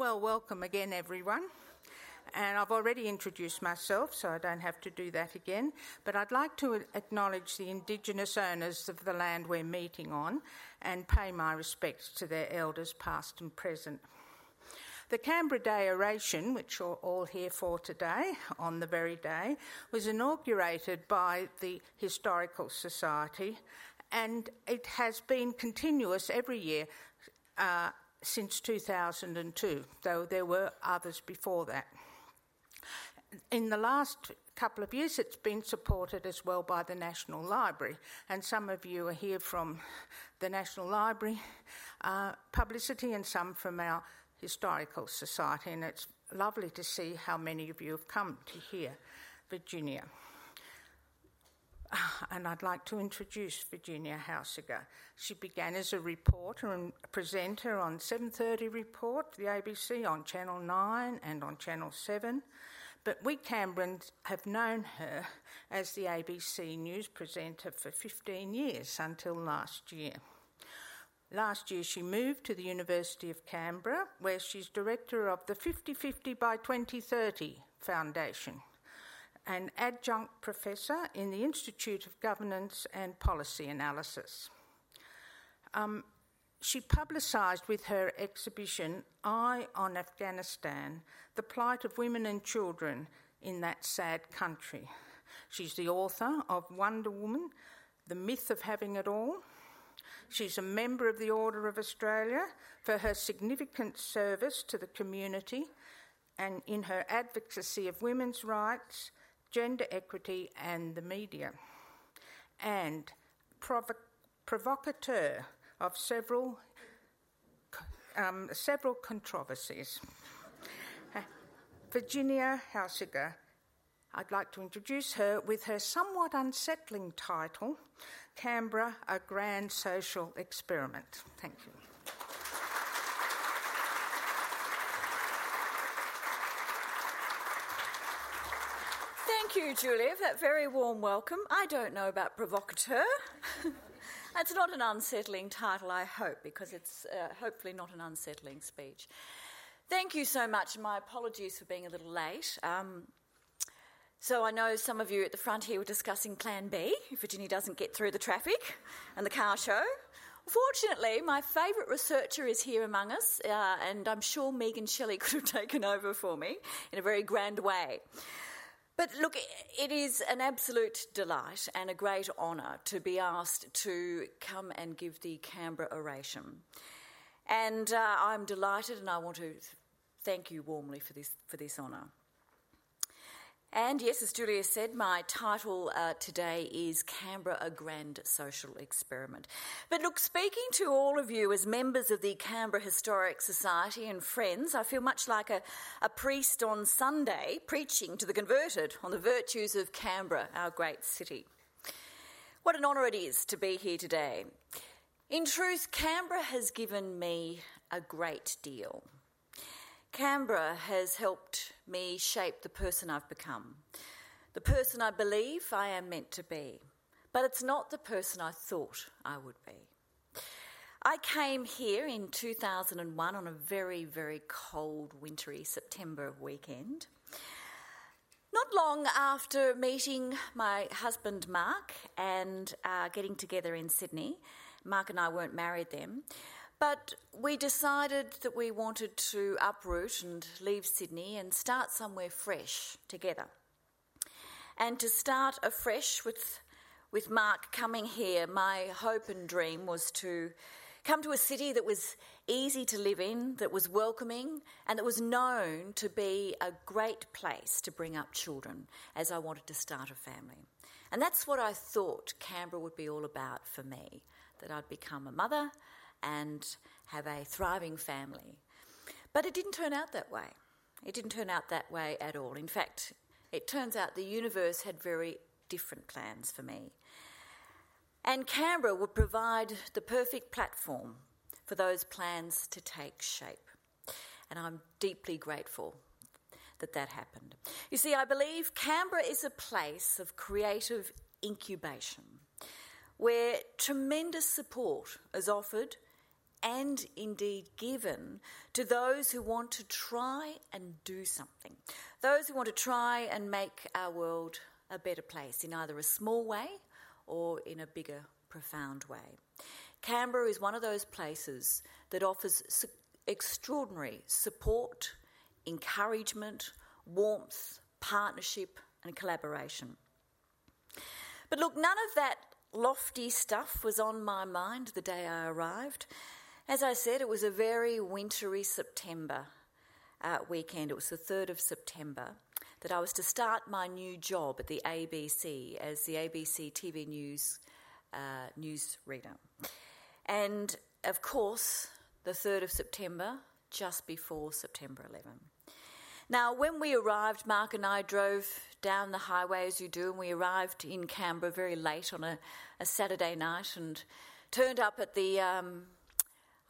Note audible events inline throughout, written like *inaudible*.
Well, welcome again, everyone. And I've already introduced myself, so I don't have to do that again. But I'd like to acknowledge the Indigenous owners of the land we're meeting on and pay my respects to their elders, past and present. The Canberra Day oration, which you're all here for today, on the very day, was inaugurated by the Historical Society and it has been continuous every year uh, since 2002, though there were others before that. In the last couple of years, it's been supported as well by the National Library, and some of you are here from the National Library uh, publicity and some from our Historical Society, and it's lovely to see how many of you have come to hear Virginia. *sighs* and I'd like to introduce Virginia Haussegger. She began as a reporter and presenter on 7:30 Report, the ABC, on Channel 9 and on Channel 7. But we Canberrans have known her as the ABC news presenter for 15 years until last year. Last year, she moved to the University of Canberra, where she's director of the 50 50 by 2030 Foundation an adjunct professor in the Institute of Governance and Policy Analysis. Um, she publicised with her exhibition Eye on Afghanistan the plight of women and children in that sad country. She's the author of Wonder Woman, The Myth of Having It All. She's a member of the Order of Australia for her significant service to the community and in her advocacy of women's rights gender equity and the media, and provo- provocateur of several, um, several controversies. Virginia Haussegger, I'd like to introduce her with her somewhat unsettling title, Canberra, a Grand Social Experiment. Thank you. Thank you, Julia, for that very warm welcome. I don't know about provocateur. *laughs* That's not an unsettling title, I hope, because it's uh, hopefully not an unsettling speech. Thank you so much. My apologies for being a little late. Um, so I know some of you at the front here were discussing Plan B if Virginia doesn't get through the traffic and the car show. Fortunately, my favourite researcher is here among us, uh, and I'm sure Megan Shelley *laughs* could have taken over for me in a very grand way. But look, it is an absolute delight and a great honour to be asked to come and give the Canberra oration. And uh, I'm delighted and I want to thank you warmly for this, for this honour. And yes, as Julia said, my title uh, today is Canberra a Grand Social Experiment. But look, speaking to all of you as members of the Canberra Historic Society and friends, I feel much like a, a priest on Sunday preaching to the converted on the virtues of Canberra, our great city. What an honour it is to be here today. In truth, Canberra has given me a great deal. Canberra has helped me shape the person I've become, the person I believe I am meant to be, but it's not the person I thought I would be. I came here in 2001 on a very, very cold, wintry September weekend. Not long after meeting my husband Mark and uh, getting together in Sydney, Mark and I weren't married then. But we decided that we wanted to uproot and leave Sydney and start somewhere fresh together. And to start afresh with, with Mark coming here, my hope and dream was to come to a city that was easy to live in, that was welcoming, and that was known to be a great place to bring up children as I wanted to start a family. And that's what I thought Canberra would be all about for me that I'd become a mother and have a thriving family. But it didn't turn out that way. It didn't turn out that way at all. In fact, it turns out the universe had very different plans for me. And Canberra would provide the perfect platform for those plans to take shape. And I'm deeply grateful that that happened. You see, I believe Canberra is a place of creative incubation where tremendous support is offered and indeed given to those who want to try and do something, those who want to try and make our world a better place in either a small way or in a bigger, profound way. Canberra is one of those places that offers su- extraordinary support, encouragement, warmth, partnership, and collaboration. But look, none of that lofty stuff was on my mind the day I arrived. As I said, it was a very wintry September uh, weekend. It was the 3rd of September that I was to start my new job at the ABC as the ABC TV News uh, reader. And of course, the 3rd of September, just before September 11. Now, when we arrived, Mark and I drove down the highway as you do, and we arrived in Canberra very late on a, a Saturday night and turned up at the, um,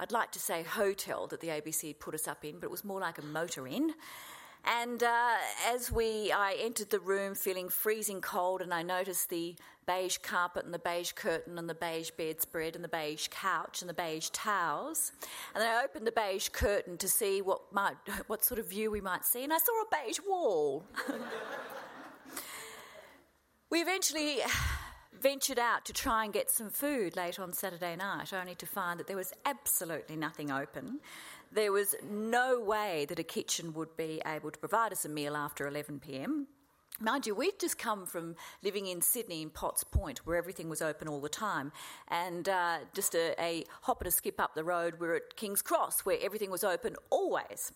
I'd like to say hotel that the ABC put us up in, but it was more like a motor inn. And uh, as we, I entered the room feeling freezing cold, and I noticed the beige carpet and the beige curtain and the beige bedspread and the beige couch and the beige towels. And then I opened the beige curtain to see what might, what sort of view we might see, and I saw a beige wall. *laughs* we eventually ventured out to try and get some food late on Saturday night, only to find that there was absolutely nothing open there was no way that a kitchen would be able to provide us a meal after 11 pm. Mind you, we'd just come from living in Sydney in Potts Point, where everything was open all the time. And uh, just a, a hop and a skip up the road, we're at King's Cross, where everything was open always.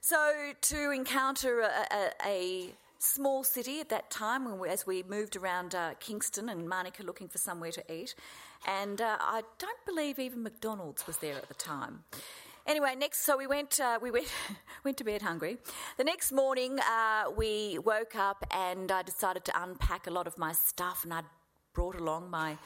So to encounter a, a, a small city at that time, we, as we moved around uh, Kingston and Manuka looking for somewhere to eat, and uh, I don't believe even McDonald's was there at the time. Anyway, next, so we went, uh, we went, *laughs* went to bed hungry. The next morning, uh, we woke up and I decided to unpack a lot of my stuff, and I'd brought along my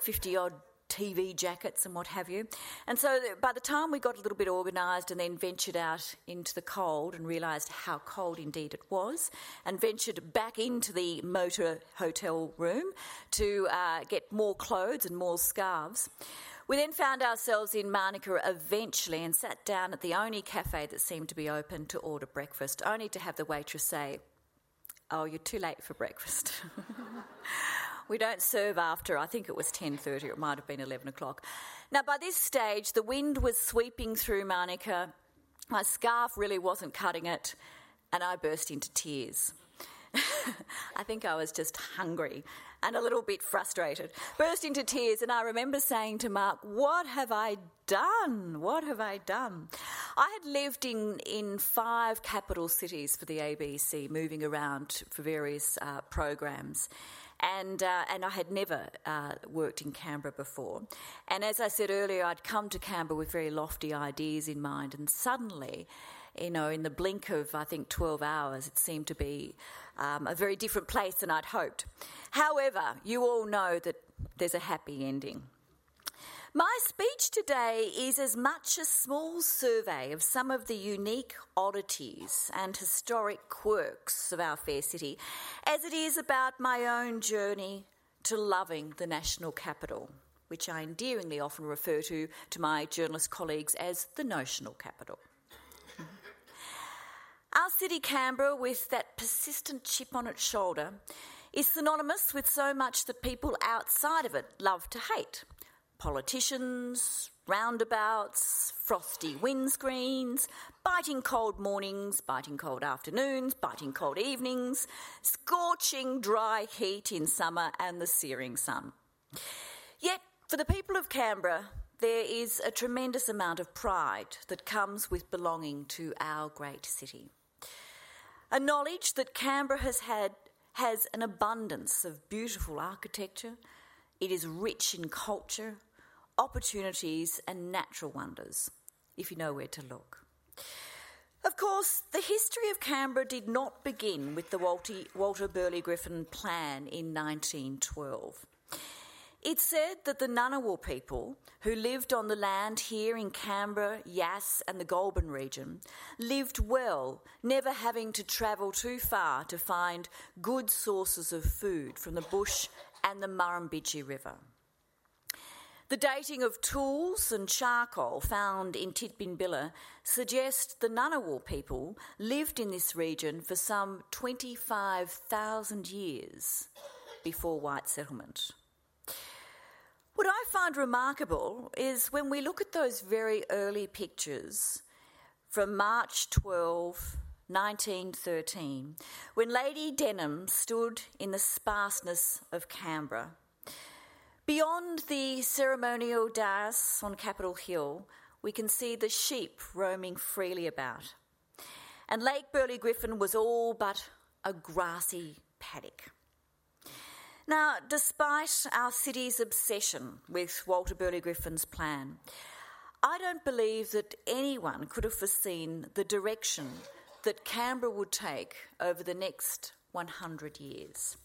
50 odd TV jackets and what have you. And so by the time we got a little bit organised and then ventured out into the cold and realised how cold indeed it was, and ventured back into the motor hotel room to uh, get more clothes and more scarves, we then found ourselves in Manuka eventually and sat down at the only cafe that seemed to be open to order breakfast, only to have the waitress say, Oh, you're too late for breakfast. *laughs* we don't serve after, I think it was 10.30 it might have been 11 o'clock. Now, by this stage, the wind was sweeping through Manuka. My scarf really wasn't cutting it, and I burst into tears. *laughs* I think I was just hungry and a little bit frustrated. Burst into tears, and I remember saying to Mark, What have I done? What have I done? I had lived in, in five capital cities for the ABC, moving around for various uh, programs and uh, and I had never uh, worked in Canberra before. And as I said earlier, I'd come to Canberra with very lofty ideas in mind, and suddenly, you know, in the blink of I think twelve hours, it seemed to be um, a very different place than I'd hoped. However, you all know that there's a happy ending. My speech today is as much a small survey of some of the unique oddities and historic quirks of our fair city as it is about my own journey to loving the national capital, which I endearingly often refer to to my journalist colleagues as the notional capital. Our city, Canberra, with that persistent chip on its shoulder, is synonymous with so much that people outside of it love to hate politicians, roundabouts, frosty windscreens, biting cold mornings, biting cold afternoons, biting cold evenings, scorching dry heat in summer, and the searing sun. Yet, for the people of Canberra, there is a tremendous amount of pride that comes with belonging to our great city. A knowledge that Canberra has had has an abundance of beautiful architecture. It is rich in culture, opportunities, and natural wonders, if you know where to look. Of course, the history of Canberra did not begin with the Walter Burley Griffin plan in 1912. It's said that the Ngunnawal people, who lived on the land here in Canberra, Yass, and the Goulburn region, lived well, never having to travel too far to find good sources of food from the bush and the Murrumbidgee River. The dating of tools and charcoal found in Tidbinbilla suggests the Ngunnawal people lived in this region for some 25,000 years before white settlement. What I find remarkable is when we look at those very early pictures from March 12, 1913, when Lady Denman stood in the sparseness of Canberra Beyond the ceremonial dais on Capitol Hill, we can see the sheep roaming freely about. And Lake Burley Griffin was all but a grassy paddock. Now, despite our city's obsession with Walter Burley Griffin's plan, I don't believe that anyone could have foreseen the direction that Canberra would take over the next 100 years.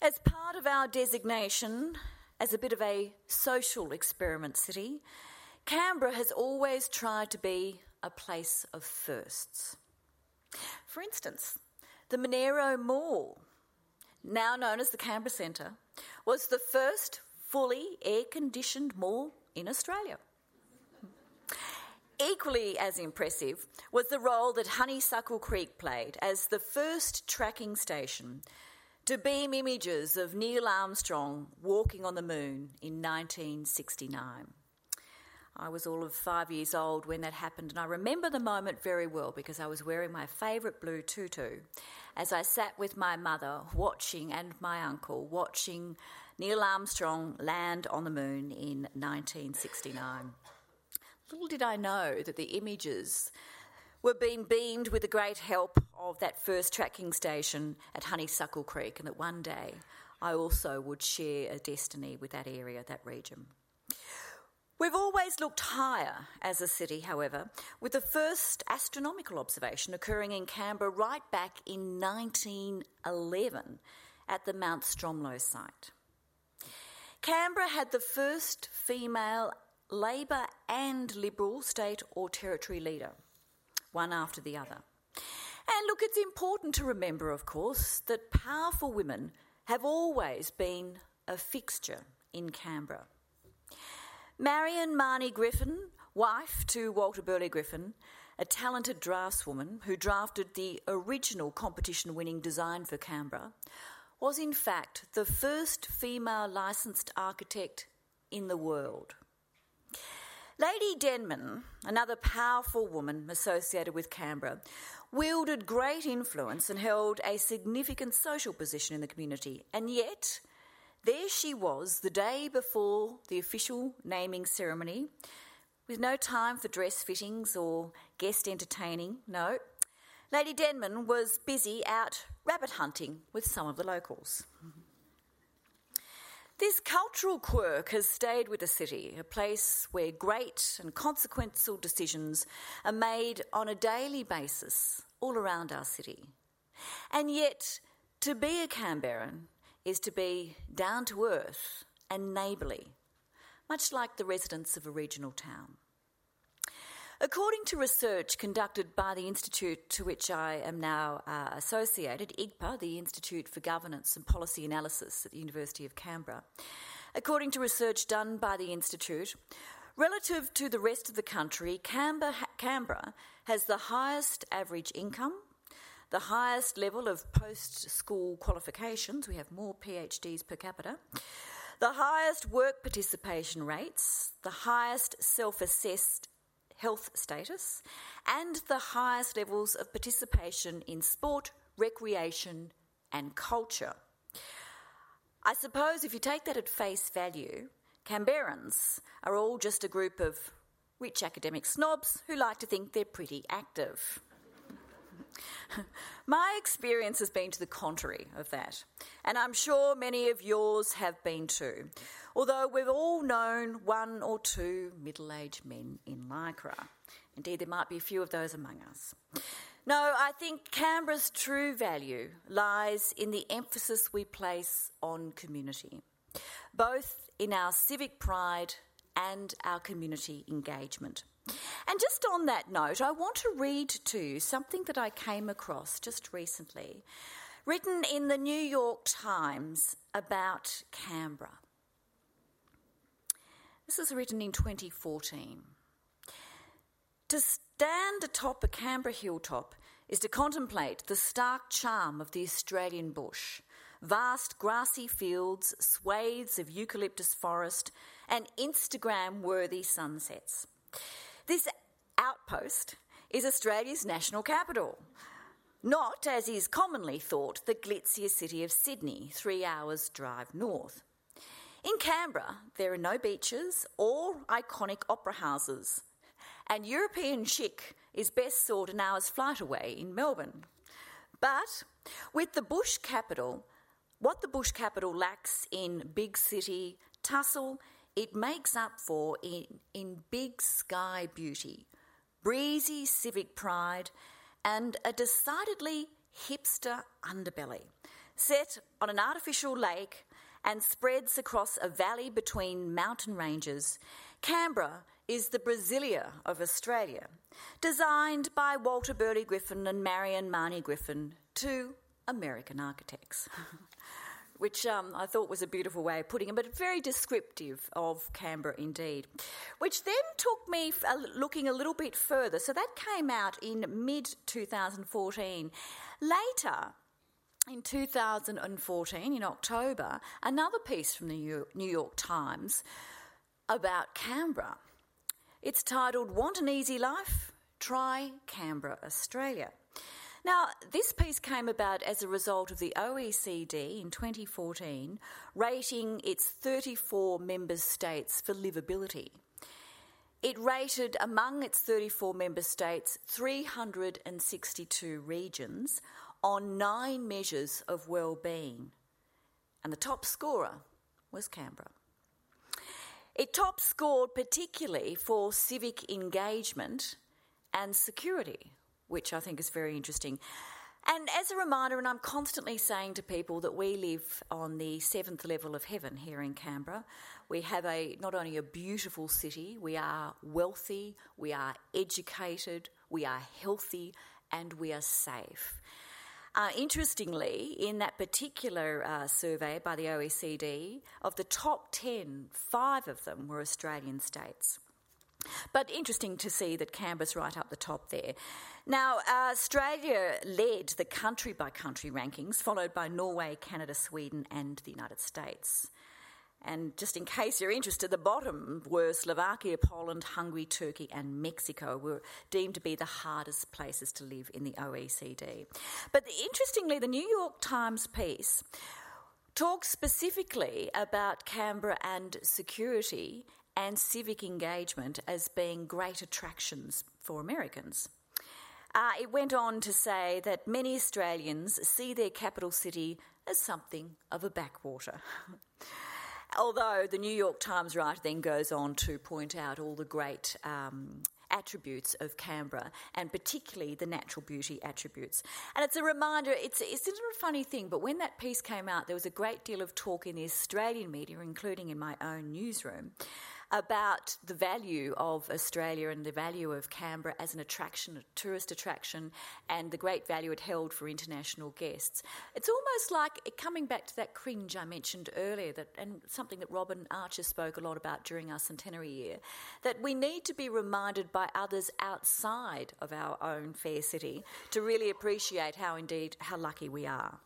As part of our designation as a bit of a social experiment city, Canberra has always tried to be a place of firsts. For instance, the Monaro Mall, now known as the Canberra Centre, was the first fully air conditioned mall in Australia. Equally as impressive was the role that Honeysuckle Creek played as the first tracking station to beam images of Neil Armstrong walking on the moon in 1969. I was all of five years old when that happened, and I remember the moment very well because I was wearing my favourite blue tutu as I sat with my mother watching and my uncle watching Neil Armstrong land on the moon in 1969. Little did I know that the images were being beamed with the great help of that first tracking station at Honeysuckle Creek, and that one day I also would share a destiny with that area, that region. We've always looked higher as a city, however, with the first astronomical observation occurring in Canberra right back in 1911 at the Mount Stromlo site. Canberra had the first female Labor and Liberal state or territory leader one after the other. And look, it's important to remember, of course, that powerful women have always been a fixture in Canberra. Marion Mahony Griffin, wife to Walter Burley Griffin, a talented draftswoman who drafted the original competition winning design for Canberra, was in fact the first female licensed architect in the world. Lady Denman, another powerful woman associated with Canberra, wielded great influence and held a significant social position in the community. And yet, there she was the day before the official naming ceremony, with no time for dress fittings or guest entertaining. No, Lady Denman was busy out rabbit hunting with some of the locals. This cultural quirk has stayed with the city, a place where great and consequential decisions are made on a daily basis all around our city. And yet, to be a Canberran is to be down to earth and neighbourly, much like the residents of a regional town. According to research conducted by the institute to which I am now uh, associated, IGPA, the Institute for Governance and Policy Analysis at the University of Canberra, according to research done by the institute, relative to the rest of the country, Canberra, Canberra has the highest average income, the highest level of post school qualifications, we have more PhDs per capita, the highest work participation rates, the highest self assessed health status, and the highest levels of participation in sport, recreation, and culture. I suppose if you take that at face value, Canberrans are all just a group of rich academic snobs who like to think they're pretty active. My experience has been to the contrary of that, and I'm sure many of yours have been too, although we've all known one or two middle aged men in Lycra. Indeed, there might be a few of those among us. No, I think Canberra's true value lies in the emphasis we place on community, both in our civic pride and our community engagement. And just on that note, I want to read to you something that I came across just recently, written in the New York Times about Canberra. This was written in 2014. To stand atop a Canberra hilltop is to contemplate the stark charm of the Australian bush vast grassy fields, swathes of eucalyptus forest, and Instagram worthy sunsets. This outpost is Australia's national capital, not, as is commonly thought, the glitzier city of Sydney, three hours' drive north. In Canberra, there are no beaches or iconic opera houses, and European chic is best sought an hour's flight away in Melbourne. But with the bush capital, what the bush capital lacks in big city tussle, it makes up for in, in big sky beauty, breezy civic pride, and a decidedly hipster underbelly, set on an artificial lake and spreads across a valley between mountain ranges. Canberra is the Brasilia of Australia, designed by Walter Burley Griffin and Marion Mahony Griffin, two American architects. *laughs* which um, I thought was a beautiful way of putting it, but very descriptive of Canberra indeed. Which then took me looking a little bit further. So that came out in mid 2014. Later, in 2014, in October, another piece from the New York Times about Canberra. It's titled Want an Easy Life? Try Canberra, Australia. Now, this piece came about as a result of the OECD in 2014 rating its 34 member states for livability. It rated among its 34 member states 362 regions on nine measures of well-being, and the top scorer was Canberra. It top scored particularly for civic engagement and security, which I think is very interesting. And as a reminder, and I'm constantly saying to people that we live on the seventh level of heaven here in Canberra. We have a not only a beautiful city, we are wealthy, we are educated, we are healthy, and we are safe. Uh, interestingly, in that particular uh, survey by the OECD, of the top 10, five of them were Australian states. But interesting to see that Canberra's right up the top there. Now, uh, Australia led the country by country rankings, followed by Norway, Canada, Sweden, and the United States. And just in case you're interested, the bottom were Slovakia, Poland, Hungary, Turkey, and Mexico were deemed to be the hardest places to live in the OECD. But interestingly, the New York Times piece talks specifically about Canberra and security and civic engagement as being great attractions for Americans. Uh, it went on to say that many Australians see their capital city as something of a backwater. *laughs* Although the New York Times writer then goes on to point out all the great um, attributes of Canberra, and particularly the natural beauty attributes. And it's a reminder, it's, it's a funny thing, but when that piece came out, there was a great deal of talk in the Australian media, including in my own newsroom, about the value of Australia and the value of Canberra as an attraction, a tourist attraction, and the great value it held for international guests. It's almost like coming back to that cringe I mentioned earlier, that, and something that Robyn Archer spoke a lot about during our centenary year, that we need to be reminded by others outside of our own fair city to really appreciate how indeed how lucky we are.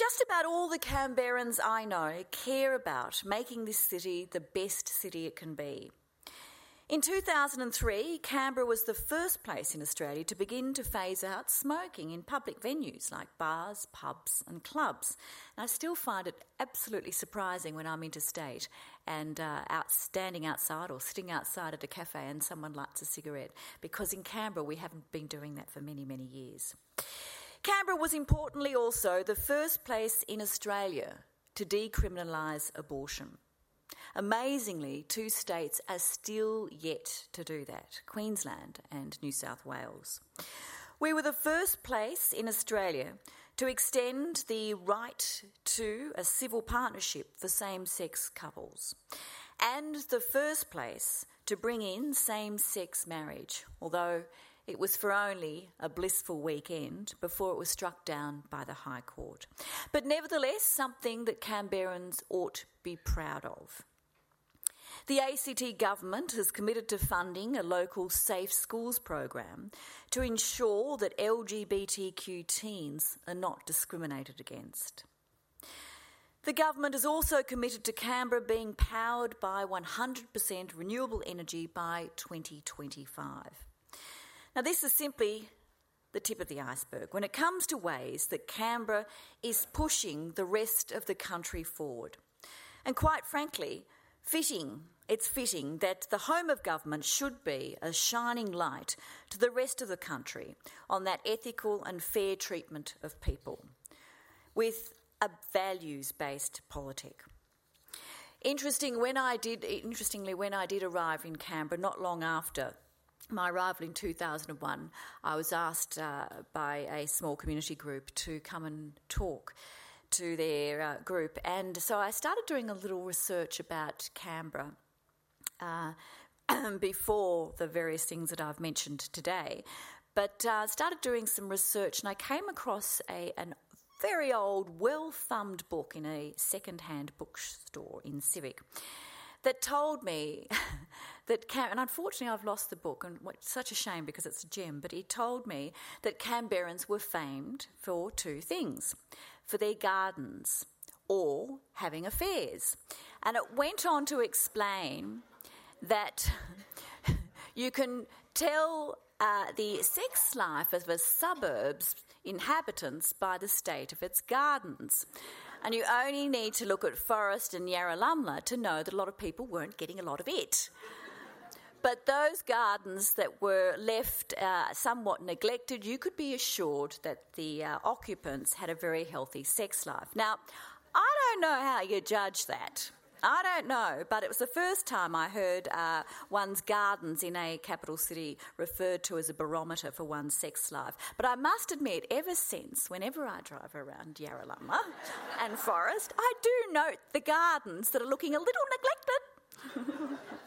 Just about all the Canberrans I know care about making this city the best city it can be. In 2003, Canberra was the first place in Australia to begin to phase out smoking in public venues like bars, pubs, and clubs. And I still find it absolutely surprising when I'm interstate and uh, out standing outside or sitting outside at a cafe and someone lights a cigarette, because in Canberra we haven't been doing that for many, many years. Canberra was importantly also the first place in Australia to decriminalise abortion. Amazingly, two states are still yet to do that Queensland and New South Wales. We were the first place in Australia to extend the right to a civil partnership for same sex couples, and the first place to bring in same sex marriage, although it was for only a blissful weekend before it was struck down by the High Court. But nevertheless, something that Canberrans ought to be proud of. The ACT government has committed to funding a local safe schools program to ensure that LGBTQ teens are not discriminated against. The government is also committed to Canberra being powered by 100% renewable energy by 2025. Now, this is simply the tip of the iceberg when it comes to ways that Canberra is pushing the rest of the country forward. And quite frankly, fitting, it's fitting that the home of government should be a shining light to the rest of the country on that ethical and fair treatment of people. With a values based politic. Interesting when I did, interestingly, when I did arrive in Canberra, not long after my arrival in 2001, I was asked uh, by a small community group to come and talk to their uh, group. And so I started doing a little research about Canberra uh, *clears throat* before the various things that I've mentioned today. But uh, started doing some research and I came across a, very old, well thumbed book in a second hand bookstore in Civic that told me *laughs* that Cam, and unfortunately I've lost the book, and it's such a shame because it's a gem, but he told me that Canberrans were famed for two things for their gardens or having affairs. And it went on to explain that *laughs* you can tell uh, the sex life of a suburb's inhabitants by the state of its gardens. And you only need to look at Forrest and Yarralumla to know that a lot of people weren't getting a lot of it. But those gardens that were left uh, somewhat neglected, you could be assured that the uh, occupants had a very healthy sex life. Now, I don't know how you judge that. I don't know, but it was the first time I heard uh, one's gardens in a capital city referred to as a barometer for one's sex life. But I must admit, ever since, whenever I drive around Yarralumla and Forrest, I do note the gardens that are looking a little neglected. *laughs*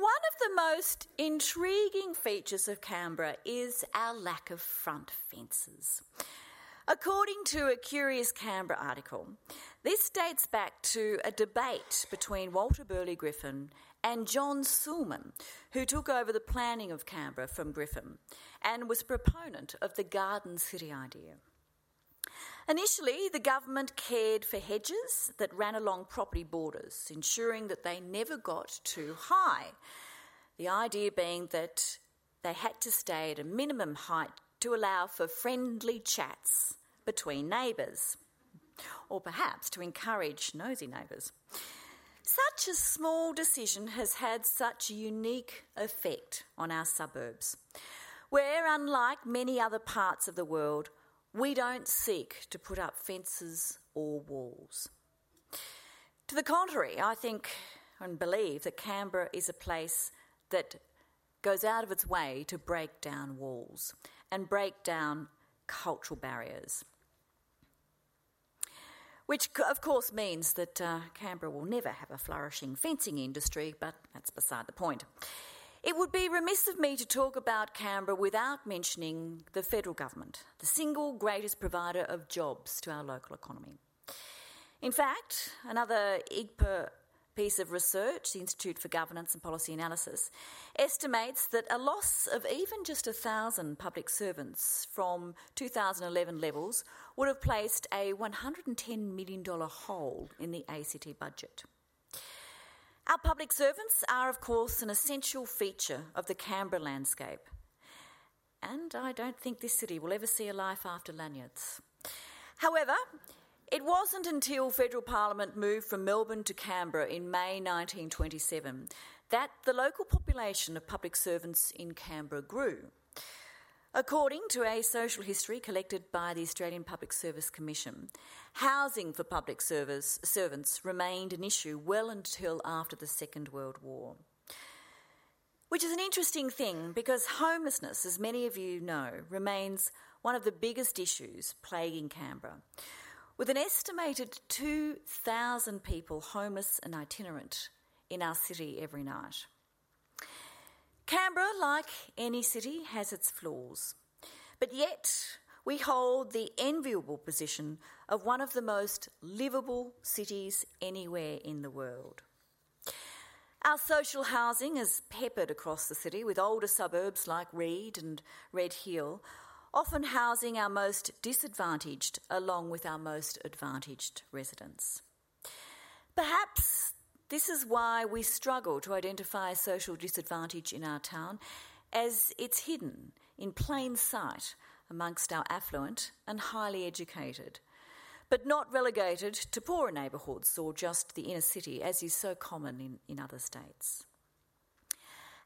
One of the most intriguing features of Canberra is our lack of front fences. According to a Curious Canberra article, this dates back to a debate between Walter Burley Griffin and John Sulman, who took over the planning of Canberra from Griffin and was a proponent of the garden city idea. Initially, the government cared for hedges that ran along property borders, ensuring that they never got too high. The idea being that they had to stay at a minimum height to allow for friendly chats between neighbours, or perhaps to encourage nosy neighbours. Such a small decision has had such a unique effect on our suburbs, where, unlike many other parts of the world, we don't seek to put up fences or walls. To the contrary, I think and believe that Canberra is a place that goes out of its way to break down walls and break down cultural barriers. Which, of course, means that uh, Canberra will never have a flourishing fencing industry, but that's beside the point. It would be remiss of me to talk about Canberra without mentioning the federal government, the single greatest provider of jobs to our local economy. In fact, another IGPA piece of research, the Institute for Governance and Policy Analysis, estimates that a loss of even just a thousand public servants from 2011 levels would have placed a $110 million hole in the ACT budget. Our public servants are, of course, an essential feature of the Canberra landscape. And I don't think this city will ever see a life after lanyards. However, it wasn't until federal parliament moved from Melbourne to Canberra in May 1927 that the local population of public servants in Canberra grew. According to a social history collected by the Australian Public Service Commission, housing for public service, servants remained an issue well until after the Second World War. Which is an interesting thing because homelessness, as many of you know, remains one of the biggest issues plaguing Canberra with an estimated 2,000 people homeless and itinerant in our city every night. Canberra, like any city, has its flaws, but yet we hold the enviable position of one of the most livable cities anywhere in the world. Our social housing is peppered across the city with older suburbs like Reid and Red Hill, often housing our most disadvantaged along with our most advantaged residents. Perhaps this is why we struggle to identify social disadvantage in our town, as it's hidden in plain sight amongst our affluent and highly educated, but not relegated to poorer neighbourhoods or just the inner city, as is so common in, in other states.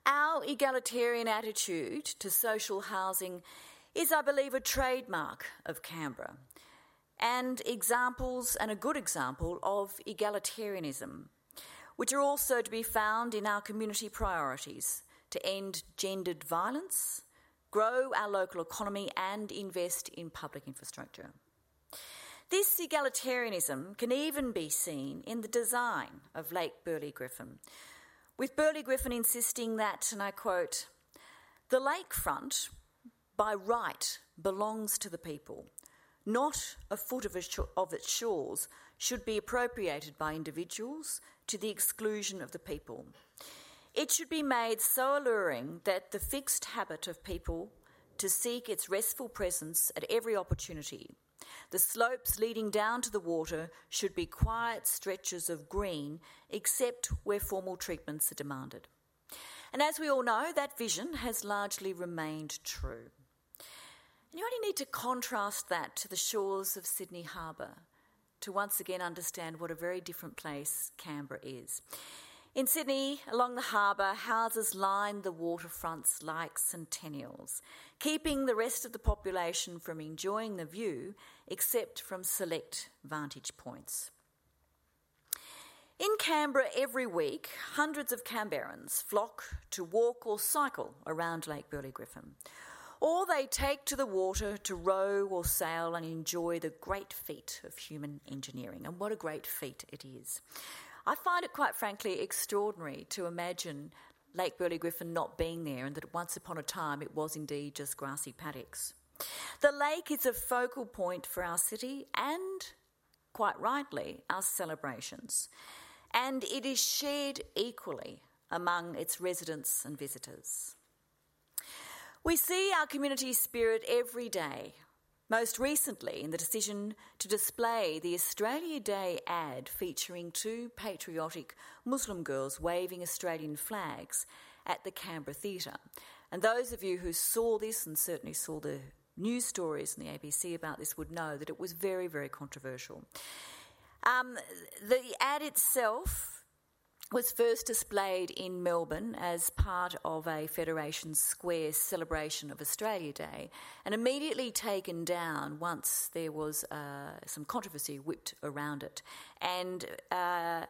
Our egalitarian attitude to social housing is, I believe, a trademark of Canberra and examples, and a good example, of egalitarianism, which are also to be found in our community priorities to end gendered violence, grow our local economy, and invest in public infrastructure. This egalitarianism can even be seen in the design of Lake Burley Griffin, with Burley Griffin insisting that, and I quote, the lakefront by right belongs to the people. Not a foot of, its shores should be appropriated by individuals to the exclusion of the people. It should be made so alluring that the fixed habit of people to seek its restful presence at every opportunity. The slopes leading down to the water should be quiet stretches of green, except where formal treatments are demanded. And as we all know, that vision has largely remained true. And you only need to contrast that to the shores of Sydney Harbour to once again understand what a very different place Canberra is. In Sydney, along the harbour, houses line the waterfronts like centennials, keeping the rest of the population from enjoying the view except from select vantage points. In Canberra every week, hundreds of Canberrans flock to walk or cycle around Lake Burley Griffin, or they take to the water to row or sail and enjoy the great feat of human engineering. And what a great feat it is. I find it quite frankly extraordinary to imagine Lake Burley Griffin not being there and that once upon a time it was indeed just grassy paddocks. The lake is a focal point for our city and, quite rightly, our celebrations. And it is shared equally among its residents and visitors. We see our community spirit every day, most recently in the decision to display the Australia Day ad featuring two patriotic Muslim girls waving Australian flags at the Canberra Theatre. And those of you who saw this and certainly saw the news stories in the ABC about this would know that it was very, very controversial. Um, the ad itself was first displayed in Melbourne as part of a Federation Square celebration of Australia Day and immediately taken down once there was uh, some controversy whipped around it. And uh,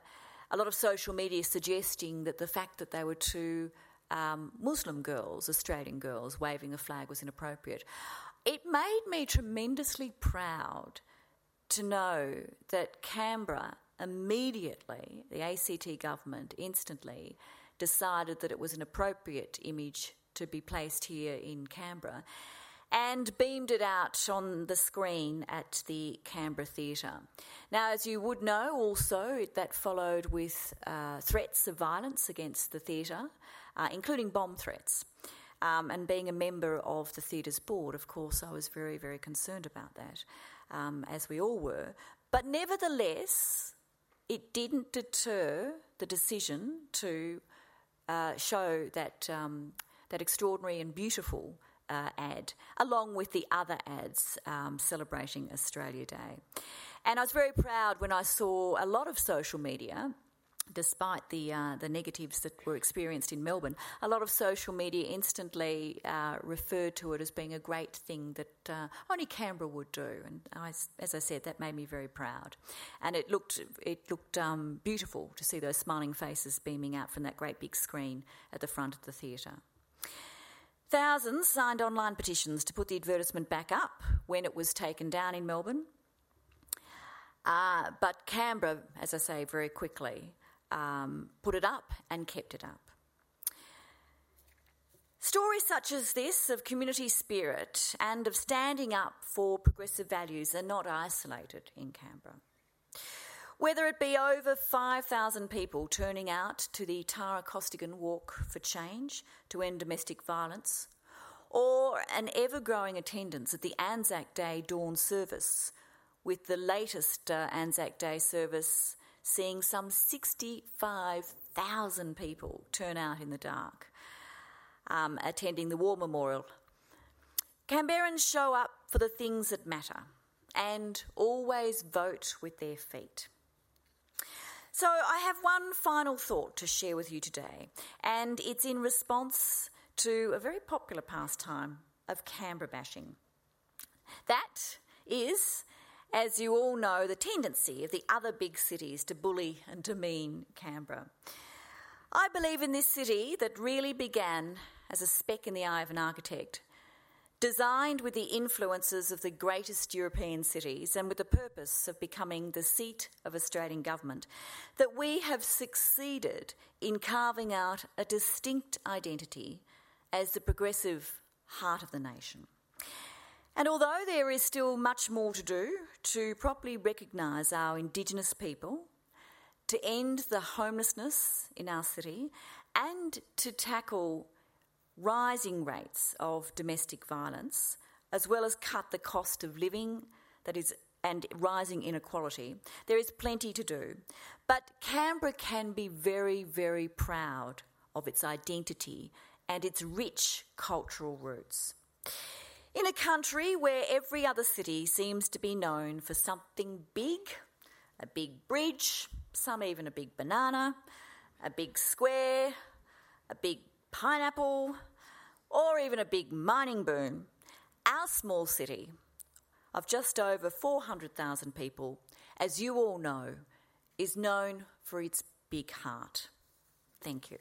a lot of social media suggesting that the fact that they were two um, Muslim girls, Australian girls, waving a flag was inappropriate. It made me tremendously proud to know that Canberra immediately, the ACT government instantly decided that it was an appropriate image to be placed here in Canberra and beamed it out on the screen at the Canberra Theatre. Now, as you would know, also, that followed with uh, threats of violence against the theatre, uh, including bomb threats. Um, and being a member of the theatre's board, of course, I was very, very concerned about that, um, as we all were. But nevertheless, it didn't deter the decision to uh, show that, um, that extraordinary and beautiful uh, ad, along with the other ads um, celebrating Australia Day. And I was very proud when I saw a lot of social media despite the uh, the negatives that were experienced in Melbourne, a lot of social media instantly uh, referred to it as being a great thing that uh, only Canberra would do. And I, as I said, that made me very proud. And it looked it looked um, beautiful to see those smiling faces beaming out from that great big screen at the front of the theatre. Thousands signed online petitions to put the advertisement back up when it was taken down in Melbourne. Uh, but Canberra, as I say, very quickly um, put it up and kept it up. Stories such as this of community spirit and of standing up for progressive values are not isolated in Canberra. Whether it be over 5,000 people turning out to the Tara Costigan Walk for Change to end domestic violence, or an ever growing attendance at the Anzac Day dawn service, with the latest uh, Anzac Day service seeing some 65,000 people turn out in the dark, um, attending the War Memorial. Canberrans show up for the things that matter and always vote with their feet. So, I have one final thought to share with you today, and it's in response to a very popular pastime of Canberra bashing. That is, as you all know, the tendency of the other big cities to bully and demean Canberra. I believe in this city that really began as a speck in the eye of an architect designed with the influences of the greatest European cities and with the purpose of becoming the seat of Australian government, that we have succeeded in carving out a distinct identity as the progressive heart of the nation. And although there is still much more to do to properly recognise our Indigenous people, to end the homelessness in our city, and to tackle rising rates of domestic violence, as well as cut the cost of living that is and rising inequality. There is plenty to do. But Canberra can be very, very proud of its identity and its rich cultural roots. In a country where every other city seems to be known for something big, a big bridge, some even a big banana, a big square, a big pineapple, or even a big mining boom, our small city of just over 400,000 people, as you all know, is known for its big heart. Thank you.